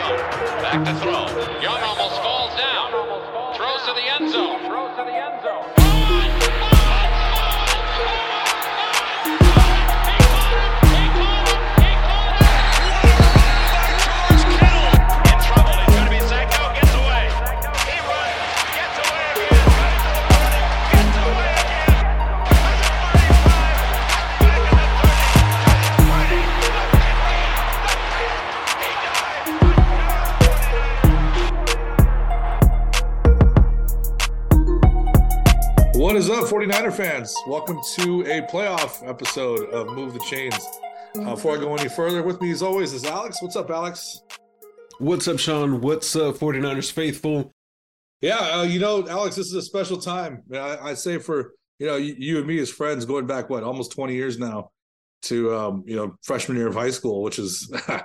Back to throw. Young 49er fans? Welcome to a playoff episode of Move the Chains. Uh, before I go any further, with me as always is Alex. What's up, Alex? What's up, Sean? What's up, 49ers faithful? Yeah, uh, you know, Alex, this is a special time. I, I say for you know you, you and me as friends going back what almost 20 years now to um, you know freshman year of high school, which is uh,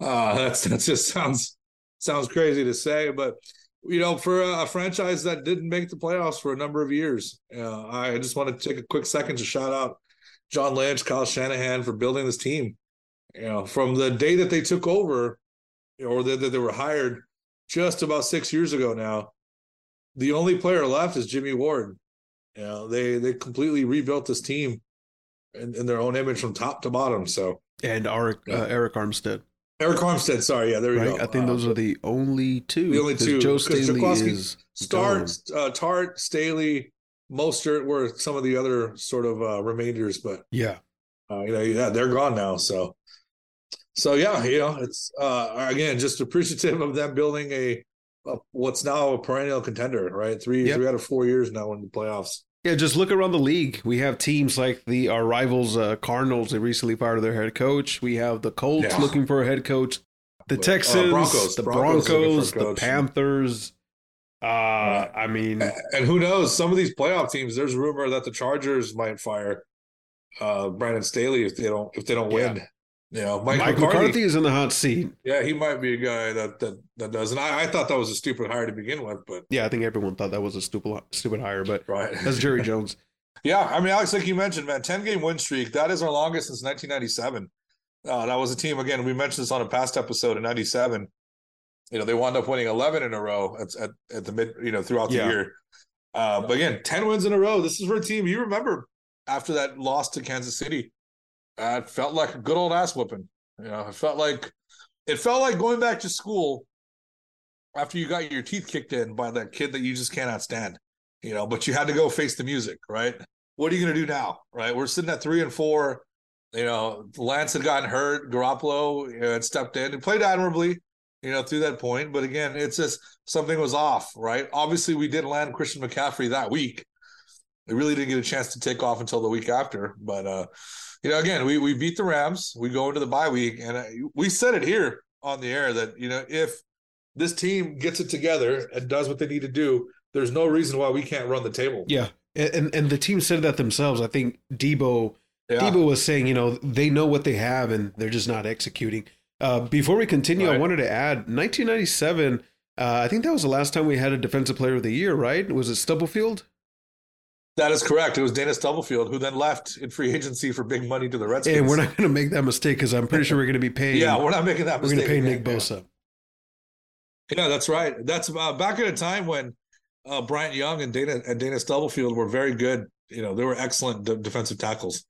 that's that just sounds sounds crazy to say, but you know, for a, franchise that didn't make the playoffs for a number of years, uh, I just want to take a quick second to shout out John Lynch, Kyle Shanahan for building this team. You know, from the day that they took over, or that they were hired, just about six years ago now. The only player left is Jimmy Ward. You know, they they completely rebuilt this team in, in their own image from top to bottom. So And Arik, uh, Arik Armstead, Arik Armstead, sorry, yeah, there we right? go. I think those are the only two. the only two, Joe Staley is Start, uh, Tartt, Staley, Mostert were some of the other sort of uh, remainders, but Yeah. uh, you know, yeah, they're gone now. So, so yeah, you know, it's uh, again just appreciative of them building a, a what's now a perennial contender, right? Three, Yep. three out of four years now in the playoffs. Yeah, just look around the league. We have teams like the our rivals uh, Cardinals. They recently fired their head coach. We have the Colts Yeah. looking for a head coach. The Uh, Texans, Broncos. the Broncos Broncos, looking for a the. Panthers. Uh, I mean, And who knows? Some of these playoff teams, there's rumor that the Chargers might fire uh, Brandon Staley if they don't if they don't win. You know, Mike, Mike McCarthy, McCarthy is in the hot seat. Yeah, he might be a guy that that that does. And I, I thought that was a stupid hire to begin with, but Yeah, I think everyone thought that was a stupid stupid hire, but right. that's Jerry Jones. Yeah, I mean, Alex, like you mentioned, man, ten game win streak. That is our longest since 1997. Uh, that was a team again. We mentioned this on a past episode in '97. You know, they wound up winning 11 in a row at at, at the mid, you know, throughout the Yeah. year. Uh, but again, 10 wins in a row. This is for a team you remember after that loss to Kansas City. Uh, it felt like a good old ass whooping. You know, it felt like it felt like going back to school after you got your teeth kicked in by that kid that you just cannot stand. You know, but you had to go face the music, right? What are you going to do now, right? We're sitting at three and four. You know, Lance had gotten hurt. Garoppolo you know, had stepped in and played admirably, you know, through that point. But again, it's just something was off, right? Obviously, we didn't land Christian McCaffrey that week. We really didn't get a chance to take off until the week after. But uh, you know, again, we we beat the Rams. We go into the bye week, and uh, we said it here on the air that you know if this team gets it together and does what they need to do, there's no reason why we can't run the table. Yeah, and and the team said that themselves. I think Deebo Yeah. Deebo was saying, you know, they know what they have and they're just not executing. Uh, before we continue, I wanted to add 1997. Uh, I think that was the last time we had a Defensive Player of the Year, right? Was it Stubblefield? That is correct. It was Dana Stubblefield who then left in free agency for big money to the Redskins. And we're not going to make that mistake because I'm pretty sure we're going to be paying. yeah, we're not making that mistake. we're going to pay. Nick Bosa. Yeah, that's right. That's uh, back at a time when uh, Bryant Young and Dana and Dana Stubblefield were very good. You know, they were excellent de- defensive tackles.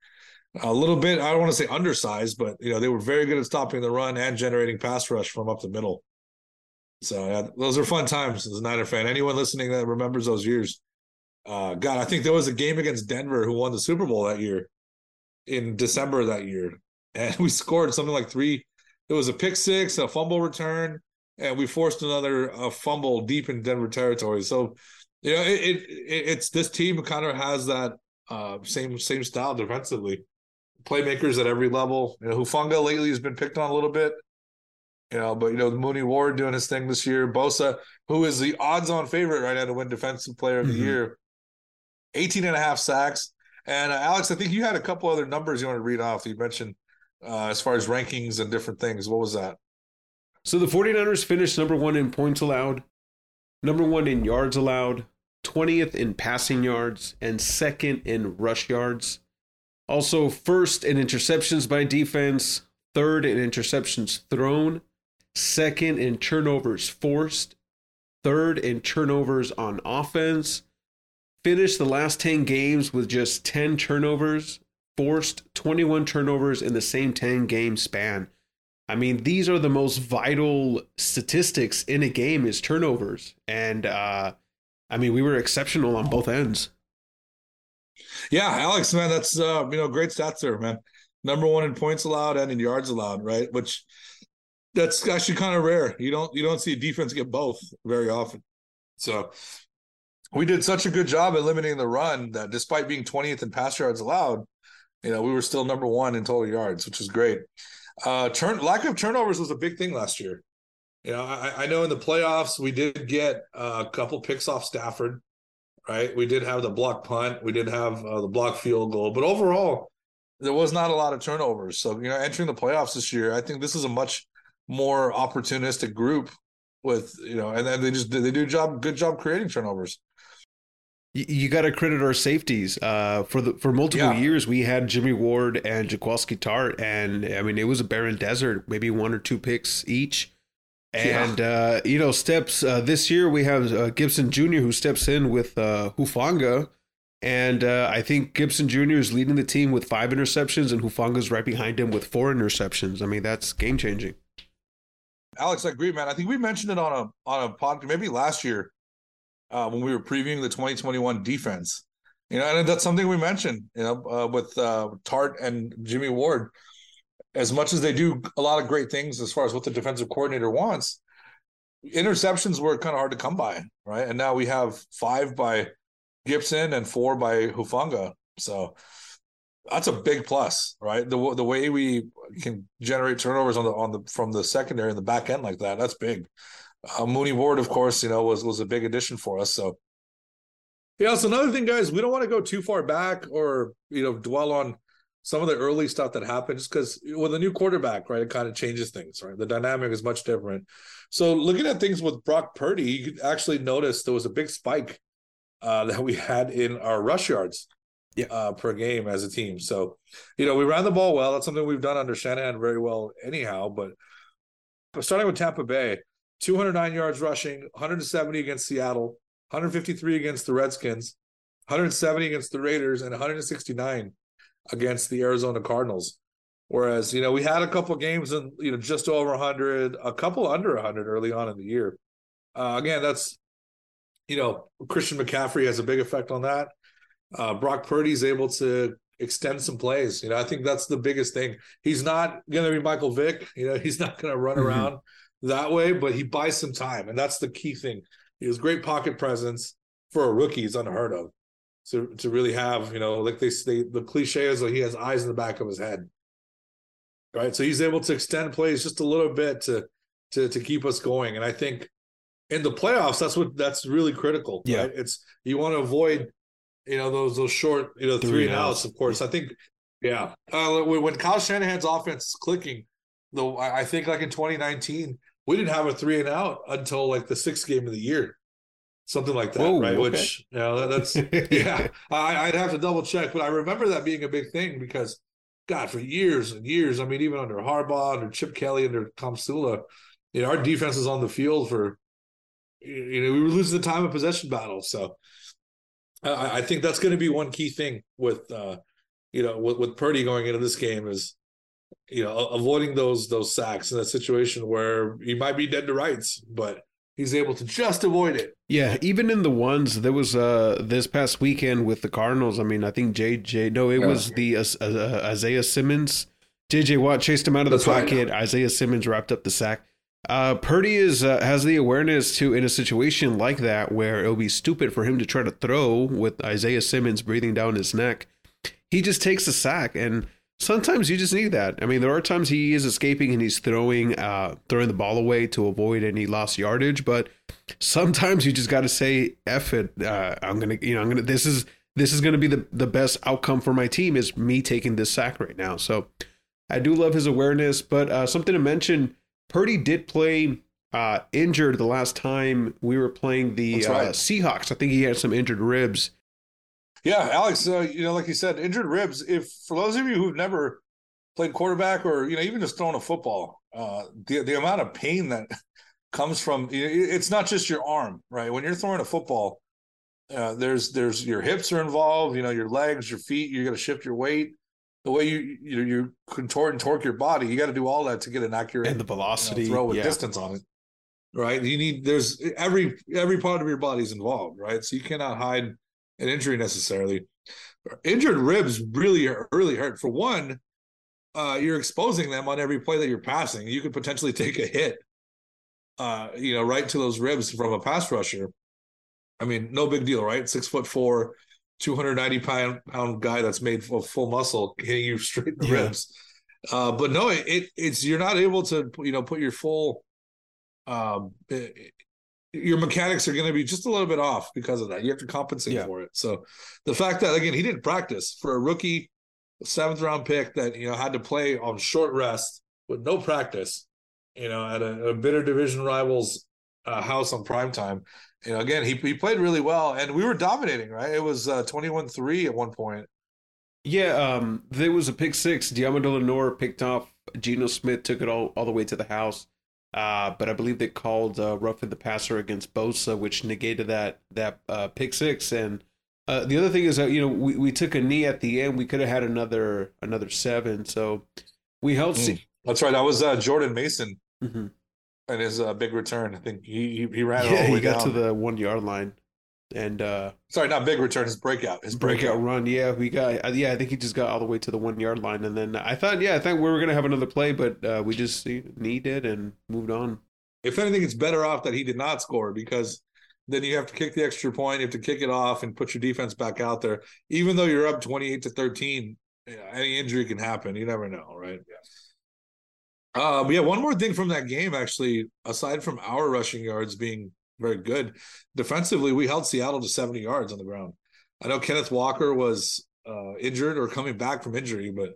A little bit, I don't want to say undersized, but you know, they were very good at stopping the run and generating pass rush from up the middle. So yeah, those are fun times as a Niner fan. Anyone listening that remembers those years, uh, God, I think there was a game against Denver who won the Super Bowl that year in December that year, and we scored something like three. It was a pick six, a fumble return, and we forced another uh, fumble deep in Denver territory. So, you know, it, it, it it's this team kind of has that uh, same same style defensively. Playmakers at every level. You know, Hufanga lately has been picked on a little bit. You know, but you know, Mooney Ward doing his thing this year. Bosa, who is the odds-on favorite right now to win Defensive Player of the Mhm. Year, 18 and a half sacks. And uh, Alex, I think you had a couple other numbers you want to read off. You mentioned uh, as far as rankings and different things. What was that? So the 49ers finished number one in points allowed, number one in yards allowed, 20th in passing yards, and second in rush yards. Also, first in interceptions by defense, third in interceptions thrown, second in turnovers forced, third in turnovers on offense. Finished the last 10 games with just 10 turnovers, forced 21 turnovers in the same 10 game span. I mean, these are the most vital statistics in a game is turnovers. And uh I mean, we were exceptional on both ends. Yeah, Alex, man, that's uh, you know great stats there, man. Number one in points allowed and in yards allowed, right? Which that's actually kind of rare. You don't you don't see a defense get both very often. So we did such a good job at limiting the run that despite being 20th in pass yards allowed, you know, we were still number one in total yards, which is great. Uh turn lack of turnovers was a big thing last year. You know, I, I know in the playoffs we did get a couple picks off Stafford, right? We did have the block punt, we did have uh, the block field goal, but overall, there was not a lot of turnovers. So you know, entering the playoffs this year, I think this is a much more opportunistic group with you know, and then they just they do job good job creating turnovers. You, you got to credit our safeties. Uh, for the for multiple Yeah. years, we had Jimmy Ward and Jaquiski Tartt, and I mean, it was a barren desert. Maybe one or two picks each. Yeah. And uh, you know, steps uh, this year we have uh, Gipson Jr. who steps in with uh, Hufanga, and uh, I think Gipson Jr. is leading the team with five interceptions, and Hufanga's right behind him with four interceptions. I mean, that's game changing. Alex, I agree, man. I think we mentioned it on a on a podcast maybe last year uh, when we were previewing the 2021 defense. You know, and that's something we mentioned. You know, uh, with uh, Tartt and Jimmy Ward, as much as they do a lot of great things as far as what the defensive coordinator wants, interceptions were kind of hard to come by, right? And now we have five by Gipson and four by Hufanga. So that's a big plus, right? The the way we can generate turnovers on the on the from the secondary and the back end like that, that's big. Uh, Mooney Ward, of course, you know, was was a big addition for us. So yeah, so another thing, guys, we don't want to go too far back or you know dwell on some of the early stuff that happened, just because with a new quarterback, right, it kind of changes things, right? The dynamic is much different. So looking at things with Brock Purdy, you could actually notice there was a big spike uh, that we had in our rush yards Yeah. uh, per game as a team. So, you know, we ran the ball well. That's something we've done under Shanahan very well, anyhow. But, but starting with Tampa Bay, 209 yards rushing, 170 against Seattle, 153 against the Redskins, 170 against the Raiders, and 169 against the Arizona Cardinals. Whereas, you know, we had a couple games and you know just over 100, a couple under 100 early on in the year. Uh, again, that's you know Christian McCaffrey has a big effect on that. Uh, Brock Purdy's able to extend some plays. You know, I think that's the biggest thing. He's not going to be Michael Vick. You know, he's not going to run Mhm. around that way, but he buys some time, and that's the key thing. He has great pocket presence for a rookie. It's unheard of to to really have. You know, like they say, the cliche is like he has eyes in the back of his head. Right, so he's able to extend plays just a little bit to to to keep us going, and I think in the playoffs, that's what that's really critical. Yeah. right? it's you want to avoid, you know, those those short, you know, three, Three and and outs. Of course, I think, yeah. Uh, when, Kyle Shanahan's offense is clicking, though, I I think like in 2019, we didn't have a three and out until like the sixth game of the year, something like that, Whoa, right? okay. Which you know, that, that's yeah. I, I'd have to double check, but I remember that being a big thing because, God, for years and years, I mean, even under Harbaugh, under Chip Kelly, under Tomsula, you know, our defense was on the field for, you know, we were losing the time of possession battle. So I, I think that's going to be one key thing with, uh, you know, with, with Purdy going into this game is, you know, avoiding those those sacks in a situation where he might be dead to rights, but he's able to just avoid it. Yeah, even in the ones there was uh this past weekend with the Cardinals. I mean, I think JJ. No, it Yeah. was the uh, uh, Isaiah Simmons. JJ Watt chased him out of the That's right. pocket. Isaiah Simmons wrapped up the sack. Uh, Purdy is uh, has the awareness to in a situation like that where it'll be stupid for him to try to throw with Isaiah Simmons breathing down his neck. He just takes the sack, and sometimes you just need that. I mean, there are times he is escaping and he's throwing uh, throwing the ball away to avoid any lost yardage, but sometimes you just got to say "f it." Uh, I'm gonna, you know, I'm gonna. This is this is gonna be the the best outcome for my team is me taking this sack right now. So I do love his awareness, but uh, something to mention: Purdy did play uh, injured the last time we were playing the uh, right. Seahawks. I think he had some injured ribs. Yeah, Alex, uh, you know, like you said, injured ribs. If for those of you who've never played quarterback or you know even just throwing a football, uh, the the amount of pain that comes from it's not just your arm, right? When you're throwing a football, uh, there's there's your hips are involved, you know, your legs, your feet. You got to shift your weight, the way you you know, you contort and torque your body. You got to do all that to get an accurate and the you know, velocity throw with yeah. distance on it. Right? You need there's every every part of your body is involved, right? So you cannot hide an injury necessarily. Injured ribs really really hurt. For one, uh, you're exposing them on every play that you're passing. You could potentially take a hit, uh, you know, right to those ribs from a pass rusher. I mean, no big deal, right? Six foot four, 290 pound, pound guy that's made of full muscle hitting you straight in the Yeah. ribs. Uh, but no, it, it it's you're not able to you know put your full um your mechanics are going to be just a little bit off because of that. You have to compensate Yeah. for it. So the fact that again he didn't practice for a rookie seventh round pick that you know had to play on short rest with no practice, you know, at a, a bitter division rivals uh, house on prime time. You know, again he he played really well and we were dominating. Right, it was uh, 21-3 at one point. Yeah, um, there was a pick six. Deommodore Lenoir picked off. Geno Smith took it all, all the way to the house. Uh, but I believe they called uh, roughing the passer against Bosa, which negated that that uh, pick six. And uh, the other thing is that you know we, we took a knee at the end. We could have had another another seven. So we held. Mm. se- That's right. That was uh, Jordan Mason Mhm. and his uh, big return. I think he he, he ran Yeah, the way he got down. to the one yard line, and uh, Sorry, not big return. His breakout. His breakout run. Yeah, we got. uh, Yeah, I think he just got all the way to the one yard line, and then I thought, yeah, I thought we were gonna have another play, but uh, we just needed and moved on. If anything, it's better off that he did not score because then you have to kick the extra point. You have to kick it off and put your defense back out there. Even though you're up twenty eight to thirteen, you know, any injury can happen. You never know, right? Uh, but yeah, one more thing from that game, actually, aside from our rushing yards being very good, defensively, we held Seattle to 70 yards on the ground. I know Kenneth Walker was uh, injured or coming back from injury, but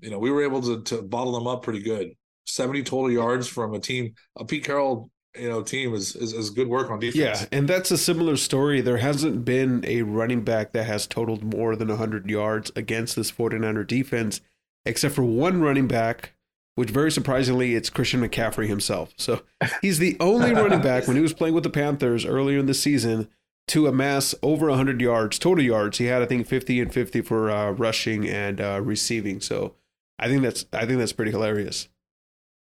you know, we were able to, to bottle them up pretty good. 70 total yards from a team, a Pete Carroll, you know, team is, is, is good work on defense. Yeah, and that's a similar story. There hasn't been a running back that has totaled more than 100 yards against this 49er defense, except for one running back, which very surprisingly, it's Christian McCaffrey himself. So he's the only running back when he was playing with the Panthers earlier in the season to amass over 100 yards, total yards. He had, I think, 50 and 50 for uh, rushing and uh, receiving. So I think that's I think that's pretty hilarious.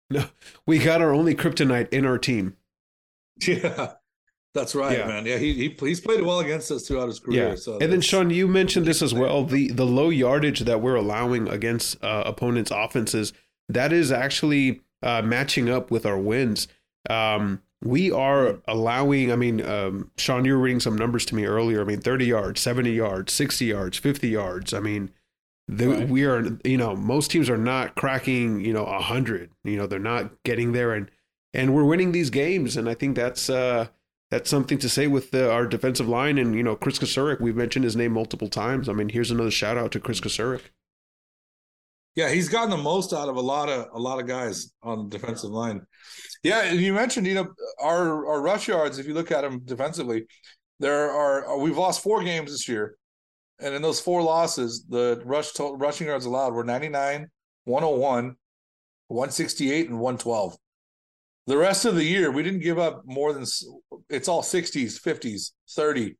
No, we got our only kryptonite in our team. Yeah. That's right, Yeah. man. Yeah, he, he he's played well against us throughout his career. Yeah, So and then Sean, you mentioned this as well. The the low yardage that we're allowing against uh, opponents' offenses that is actually uh, matching up with our wins. Um, we are allowing. I mean, um, Sean, you were reading some numbers to me earlier. I mean, thirty yards, seventy yards, sixty yards, fifty yards. I mean, the, Right. we are. You know, most teams are not cracking. You know, hundred. You know, they're not getting there, and and we're winning these games. And I think that's. Uh, that's something to say with the, our defensive line and you know Kris Kocurek. We've mentioned his name multiple times. I mean, here's another shout out to Kris Kocurek. Yeah, he's gotten the most out of a lot of a lot of guys on the defensive line. Yeah, and you mentioned you know our our rush yards. If you look at them defensively, there are we've lost four games this year, and in those four losses, the rush total rushing yards allowed were 99, 101, 168, and 112. The rest of the year, we didn't give up more than it's all 60s, 50s, 30,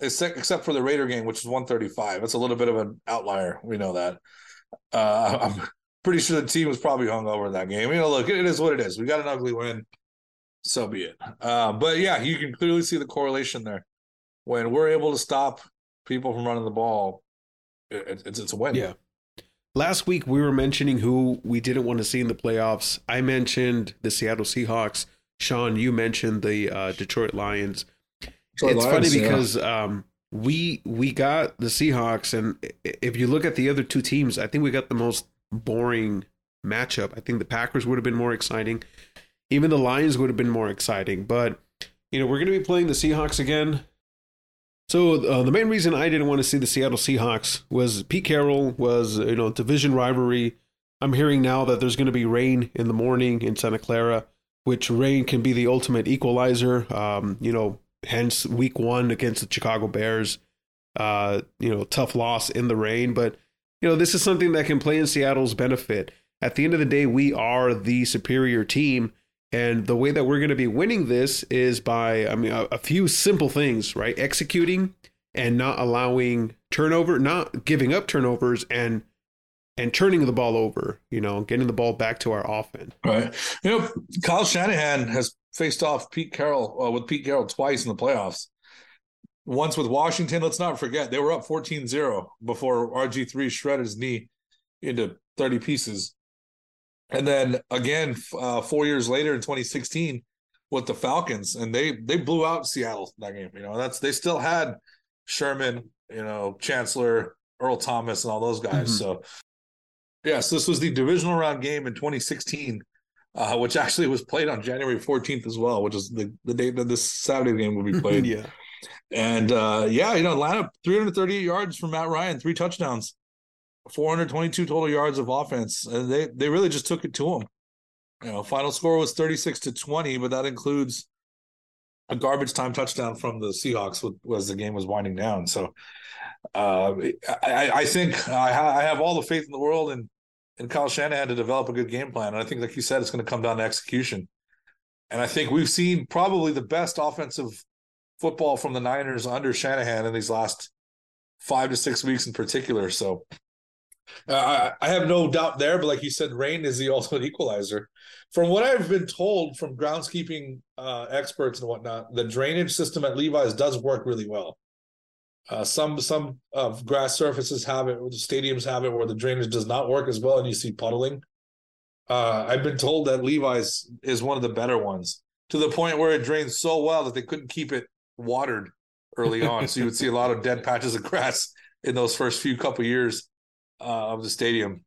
except except for the Raider game, which is 135. That's a little bit of an outlier. We know that. Uh, I'm pretty sure the team was probably hungover in that game. You know, look, it is what it is. We got an ugly win, so be it. Uh, but yeah, you can clearly see the correlation there. When we're able to stop people from running the ball, it, it's it's a win. Yeah. Last week we were mentioning who we didn't want to see in the playoffs. I mentioned the Seattle Seahawks. Sean, you mentioned the uh, Detroit Lions. Detroit it's Lions, funny yeah. because um, we we got the Seahawks, and if you look at the other two teams, I think we got the most boring matchup. I think the Packers would have been more exciting. Even the Lions would have been more exciting. But you know, we're going to be playing the Seahawks again. So uh, the main reason I didn't want to see the Seattle Seahawks was Pete Carroll was you know division rivalry. I'm hearing now that there's going to be rain in the morning in Santa Clara, which rain can be the ultimate equalizer. Um, you know, hence week one against the Chicago Bears. Uh, you know, tough loss in the rain, but you know, this is something that can play in Seattle's benefit. At the end of the day, we are the superior team. And the way that we're going to be winning this is by, I mean, a, a few simple things, right? Executing and not allowing turnover, not giving up turnovers and and turning the ball over, you know, getting the ball back to our offense. Right. You know, Kyle Shanahan has faced off Pete Carroll uh, with Pete Carroll twice in the playoffs. Once with Washington, let's not forget, they were up 14 0 before RG3 shredded his knee into 30 pieces. And then again, uh, four years later in 2016 with the Falcons, and they they blew out Seattle that game. You know, that's they still had Sherman, you know, Chancellor, Earl Thomas, and all those guys. Mhm. So, yes, this was the divisional round game in 2016, uh, which actually was played on January 14th as well, which is the, the date that this Saturday game will be played. yeah. And uh, yeah, you know, Atlanta 338 yards from Matt Ryan, three touchdowns, 422 total yards of offense, and they they really just took it to him. You know, final score was 36 to 20, but that includes a garbage time touchdown from the Seahawks with, as the game was winding down. So uh, I, I think I, ha- I have all the faith in the world in in Kyle Shanahan to develop a good game plan, and I think, like you said, it's going to come down to execution. And I think we've seen probably the best offensive football from the Niners under Shanahan in these last five to six weeks in particular. So uh, I, I have no doubt there, but like you said, rain is the ultimate equalizer. From what I've been told from groundskeeping uh, experts and whatnot, the drainage system at Levi's does work really well. Uh, some some of grass surfaces have it, stadiums have it, where the drainage does not work as well, and you see puddling. Uh, I've been told that Levi's is one of the better ones, to the point where it drains so well that they couldn't keep it watered early on. so you would see a lot of dead patches of grass in those first few couple years uh, of the stadium.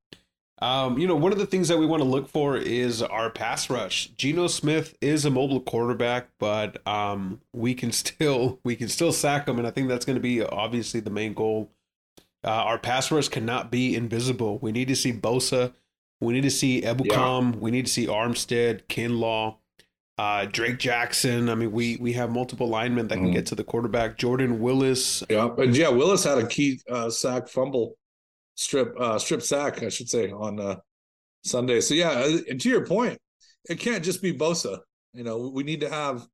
Um, you know, one of the things that we want to look for is our pass rush. Geno Smith is a mobile quarterback, but um, we can still we can still sack him, and I think that's going to be obviously the main goal. Uh, our pass rush cannot be invisible. We need to see Bosa. We need to see Ebukam. We need to see Armstead, Kinlaw, uh, Drake Jackson. I mean, we we have multiple linemen that can Mhm. get to the quarterback. Jordan Willis. Yeah, and yeah, Willis had a key uh, sack fumble strip uh, strip sack, I should say, on uh, Sunday. So yeah, uh, and to your point, it can't just be Bosa. You know, we need to have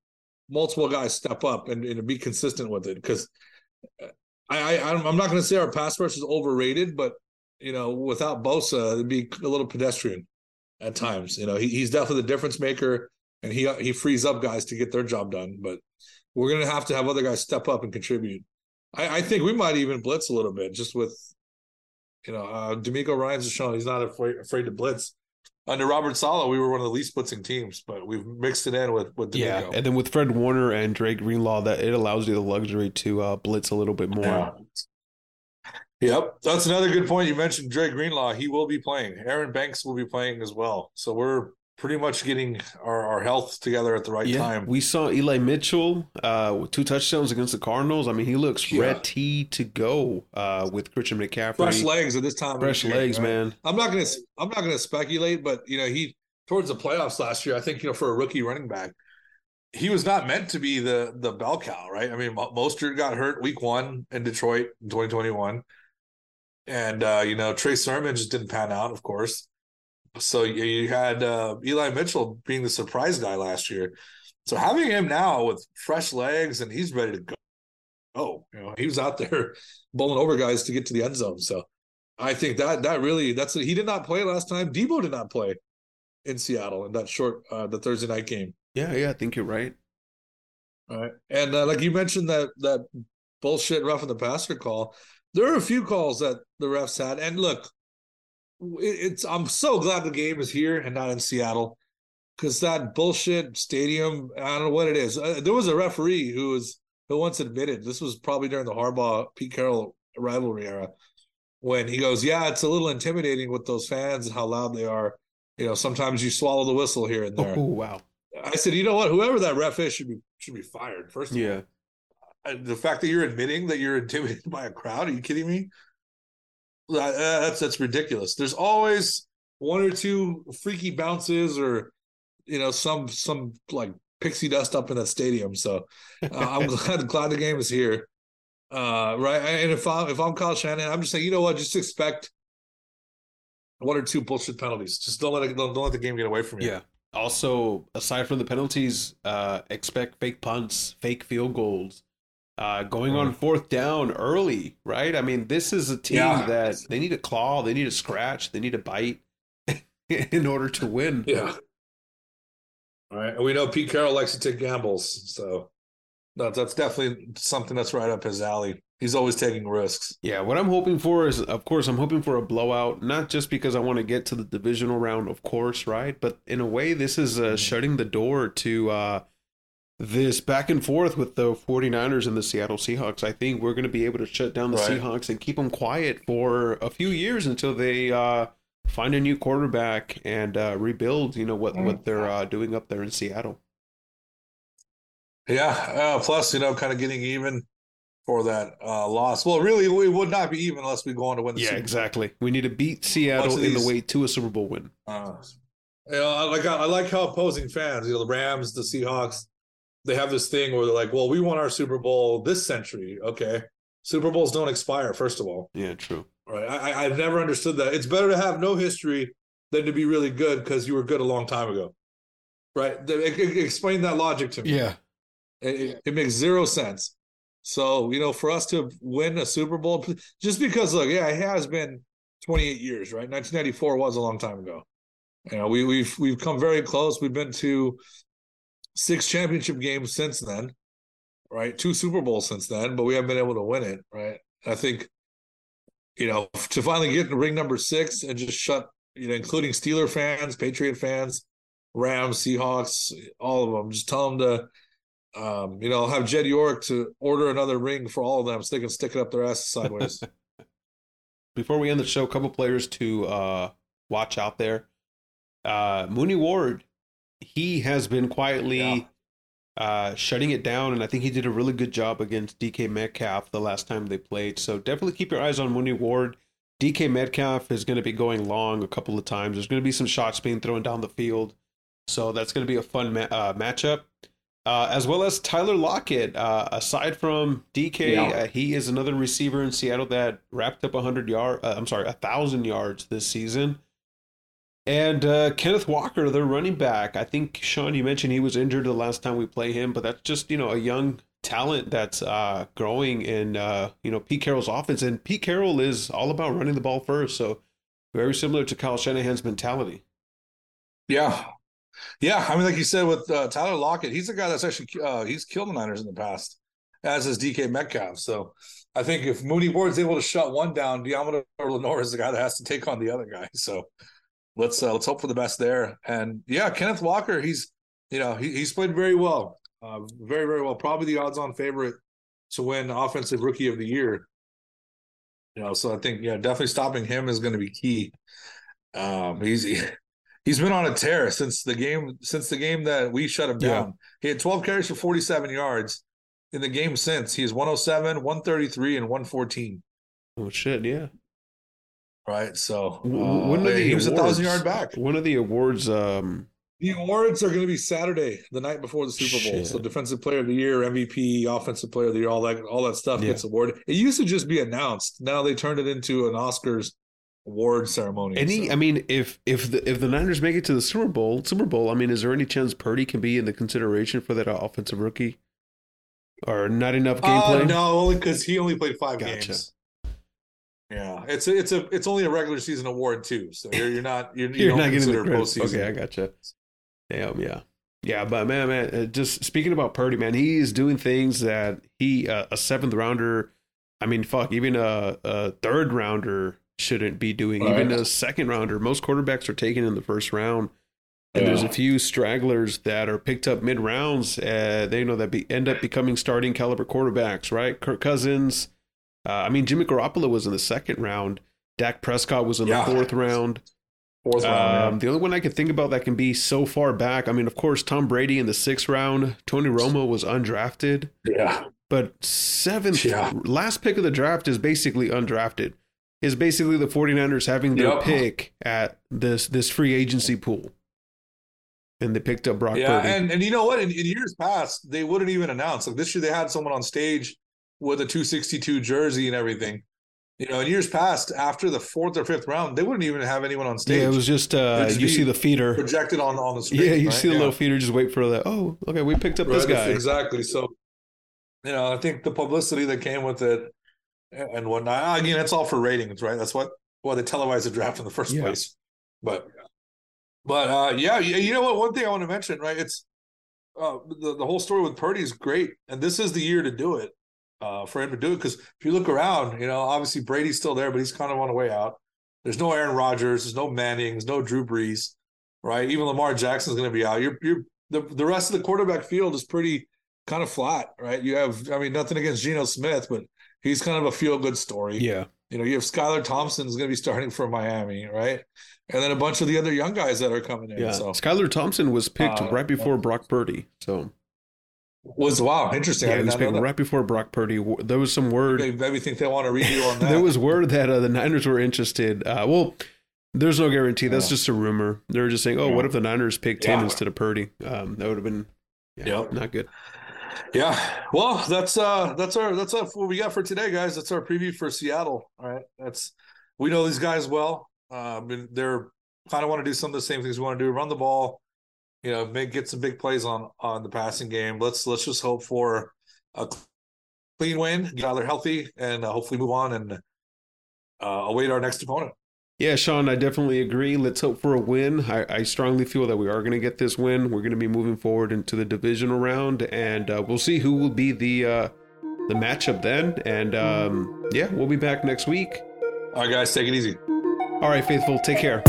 multiple guys step up and, and be consistent with it because I, I I'm not going to say our pass rush is overrated, but you know, without Bosa, it'd be a little pedestrian at times. You know, he, he's definitely the difference maker, and he he frees up guys to get their job done. But we're going to have to have other guys step up and contribute. I, I think we might even blitz a little bit, just with you know, uh, DeMeco Ryans has shown he's not afraid afraid to blitz. Under Robert Saleh, we were one of the least blitzing teams, but we've mixed it in with with D'Amico. Yeah, and then with Fred Warner and Drake Greenlaw, that it allows you the luxury to uh, blitz a little bit more. Yeah. Yep, that's another good point. You mentioned Dre Greenlaw. He will be playing. Aaron Banks will be playing as well. So we're pretty much getting our, our health together at the right Yeah, time. we saw Eli Mitchell uh, with two touchdowns against the Cardinals. I mean, he looks Yeah. ready to go uh, with Christian McCaffrey. Fresh legs at this time. Fresh year, legs, right? man. I'm not gonna I'm not gonna speculate, but you know he towards the playoffs last year. I think you know for a rookie running back, he was not meant to be the the bell cow, right? I mean, Mo- Mostert got hurt week one in Detroit in 2021, and uh, you know Trey Sermon just didn't pan out, of course. So you, had uh, Eli Mitchell being the surprise guy last year. So having him now with fresh legs and he's ready to go. Oh, you know, he was out there bowling over guys to get to the end zone. So I think that that really that's he did not play last time. Deebo did not play in Seattle in that short uh, the Thursday night game. Yeah, yeah, I think you're right. All right, and uh, like you mentioned that that bullshit roughing the passer call. There are a few calls that the refs had, and look, it's I'm so glad the game is here and not in Seattle because that bullshit stadium. I don't know what it is. Uh, there was a referee who was who once admitted this was probably during the Harbaugh Pete Carroll rivalry era when he goes, "Yeah, it's a little intimidating with those fans and how loud they are. You know, sometimes you swallow the whistle here and there." Oh wow. I said, "You know what? Whoever that ref is should be should be fired." First, of all. Yeah. Uh, the fact that you're admitting that you're intimidated by a crowd, are you kidding me? That- that's that's ridiculous. There's always one or two freaky bounces or you know some some like pixie dust up in that stadium. So uh, I'm glad glad the game is here. Uh, right, and if I'm if I'm Kyle Shannon, I'm just saying, you know what? Just expect one or two bullshit penalties. Just don't let it, don't, don't let the game get away from you. Yeah. Also, aside from the penalties, uh, expect fake punts, fake field goals, uh, going on fourth down early, right? I mean, this is a team Yeah. that they need to claw, they need to scratch, they need to bite in order to win. Yeah. All right. And we know Pete Carroll likes to take gambles. So no, that's definitely something that's right up his alley. He's always taking risks. Yeah, what I'm hoping for is, of course, I'm hoping for a blowout, not just because I want to get to the divisional round, of course, right? But in a way, this is uh, shutting the door to uh, this back and forth with the 49ers and the Seattle Seahawks. I think we're going to be able to shut down the Right. Seahawks and keep them quiet for a few years until they uh, find a new quarterback and uh, rebuild, you know, what, what they're uh, doing up there in Seattle. Yeah. Uh, plus, you know, kind of getting even for that uh, loss. Well, really, we would not be even unless we go on to win the Yeah, Super Bowl. exactly. We need to beat Seattle of in the way to a Super Bowl win. Uh, you know, I like I like how opposing fans, you know, the Rams, the Seahawks, they have this thing where they're like, "Well, we won our Super Bowl this century." Okay, Super Bowls don't expire. First of all, Yeah, true. right? I, I- I've never understood that. It's better to have no history than to be really good because you were good a long time ago, right? The- e- e- Explain that logic to me. Yeah. It, it- it makes zero sense. So, you know, for us to win a Super Bowl, just because, look, yeah, it has been 28 years, right? 1994 was a long time ago. You know, we, we've we've come very close. We've been to six championship games since then, right? Two Super Bowls since then, but we haven't been able to win it, right? I think, you know, to finally get to ring number six and just shut, you know, including Steeler fans, Patriot fans, Rams, Seahawks, all of them, just tell them to um, you know, have Jed York to order another ring for all of them so they can stick it up their ass sideways. Before we end the show, a couple players to uh, watch out there. Uh, Mooney Ward, he has been quietly Yeah. uh, shutting it down, and I think he did a really good job against DK Metcalf the last time they played. So definitely keep your eyes on Mooney Ward. DK Metcalf is going to be going long a couple of times. There's going to be some shots being thrown down the field, so that's going to be a fun ma- uh, matchup. Uh, as well as Tyler Lockett. Uh, aside from DK, Yeah. uh, he is another receiver in Seattle that wrapped up 100 yard. Uh, I'm sorry, a thousand yards this season. And uh, Kenneth Walker, their running back. I think Sean, you mentioned he was injured the last time we play him, but that's just you know a young talent that's uh, growing in uh, you know Pete Carroll's offense. And Pete Carroll is all about running the ball first, so very similar to Kyle Shanahan's mentality. yeah. Yeah. I mean, like you said with uh, Tyler Lockett, he's a guy that's actually uh, he's killed the Niners in the past, as is DK Metcalf. So I think if Mooney Ward's able to shut one down, Diamond or Lenore is the guy that has to take on the other guy. So let's uh, let's hope for the best there. And yeah, Kenneth Walker, he's you know, he, he's played very well. Uh, very, very well. Probably the odds on favorite to win offensive rookie of the year. You know, so I think yeah, definitely stopping him is going to be key. Um, he's he's been on a tear since the game since the game that we shut him Yeah. down. He had 12 carries for 47 yards in the game since. He is 107, 133, and 114. Oh shit, yeah. Right. So W- uh, one of the he was a thousand awards- yard back. One of the awards. Um, The awards are going to be Saturday, the night before the Super Bowl. Shit. So defensive player of the year, MVP, offensive player of the year, all that all that stuff Yeah. gets awarded. It used to just be announced. Now they turned it into an Oscars award ceremony. any, So- I mean, if if the if the Niners make it to the Super Bowl, Super Bowl, I mean, is there any chance Purdy can be in the consideration for that offensive rookie? Or not enough Uh, gameplay? no, only because he only played five Gotcha. games. Yeah, it's a, it's a it's only a regular season award too. So you're you're not you're, you You're don't not getting the credit. postseason. Okay, I gotcha. Damn, yeah, yeah. But man, man, uh, just speaking about Purdy, man, he is doing things that he uh, a seventh rounder. I mean, fuck, even a, a third rounder shouldn't be doing. Even a second rounder, most quarterbacks are taken in the first round. And there's a few stragglers that are picked up mid rounds. Uh, they know that be, end up becoming starting caliber quarterbacks, right? Kirk Cousins. Uh, I mean, Jimmy Garoppolo was in the second round. Dak Prescott was in Yeah. the fourth round. Fourth round. Um, the only one I can think about that can be so far back. I mean, of course, Tom Brady in the sixth round. Tony Romo was undrafted, yeah. but seventh, Yeah. last pick of the draft is basically undrafted. Is basically the 49ers having their Yep. pick at this this free agency pool. And they picked up Brock Yeah, Purdy. and and you know what? In, in years past, they wouldn't even announce. Like this year, they had someone on stage with a 262 jersey and everything. You know, in years past, after the fourth or fifth round, they wouldn't even have anyone on stage. Yeah, it was just uh, It'd you see the feeder. projected on on the screen. Yeah, you right? see the Yeah. little feeder just wait for that. Oh, okay, we picked up this guy. Exactly. So, you know, I think the publicity that came with it and whatnot. Again, it's all for ratings, right? That's what why they televised the draft in the first Yeah. place. But, but uh, yeah, you you know what? One thing I want to mention, right? It's uh, the the whole story with Purdy is great, and this is the year to do it. Uh, for him to do it because if you look around, you know, obviously Brady's still there, but he's kind of on the way out. There's no Aaron Rodgers, there's no Manning, there's no Drew Brees, right? Even Lamar Jackson's going to be out. You're you're the the rest of the quarterback field is pretty kind of flat, right? You have, I mean, nothing against Geno Smith, but he's kind of a feel good story. Yeah, You know, you have Skylar Thompson is going to be starting for Miami, right? And then a bunch of the other young guys that are coming in. yeah. So Skylar Thompson was picked Uh, right before Brock Purdy. So was wow, interesting. yeah, I he was right before Brock Purdy. There was some word. Maybe, maybe think they want to redo on that. There was word that uh, the Niners were interested. Uh, well, there's no guarantee. That's Yeah. just a rumor. They were just saying, "Oh, Yeah. what if the Niners picked him instead of Purdy?" Um, that would have been yeah, Yep. not good. Yeah. Well, that's uh that's our that's uh, what we got for today, guys. That's our preview for Seattle. All right. That's we know these guys well. Um and they're kind of want to do some of the same things we want to do, run the ball, you know, make get some big plays on on the passing game. Let's let's just hope for a clean win, get Tyler healthy, and uh, hopefully move on and uh await our next opponent. Yeah, Sean, I definitely agree. Let's hope for a win. I, I strongly feel that we are going to get this win. We're going to be moving forward into the divisional round, and uh, we'll see who will be the uh, the matchup then. And um, yeah, we'll be back next week. All right, guys, take it easy. All right, faithful, take care.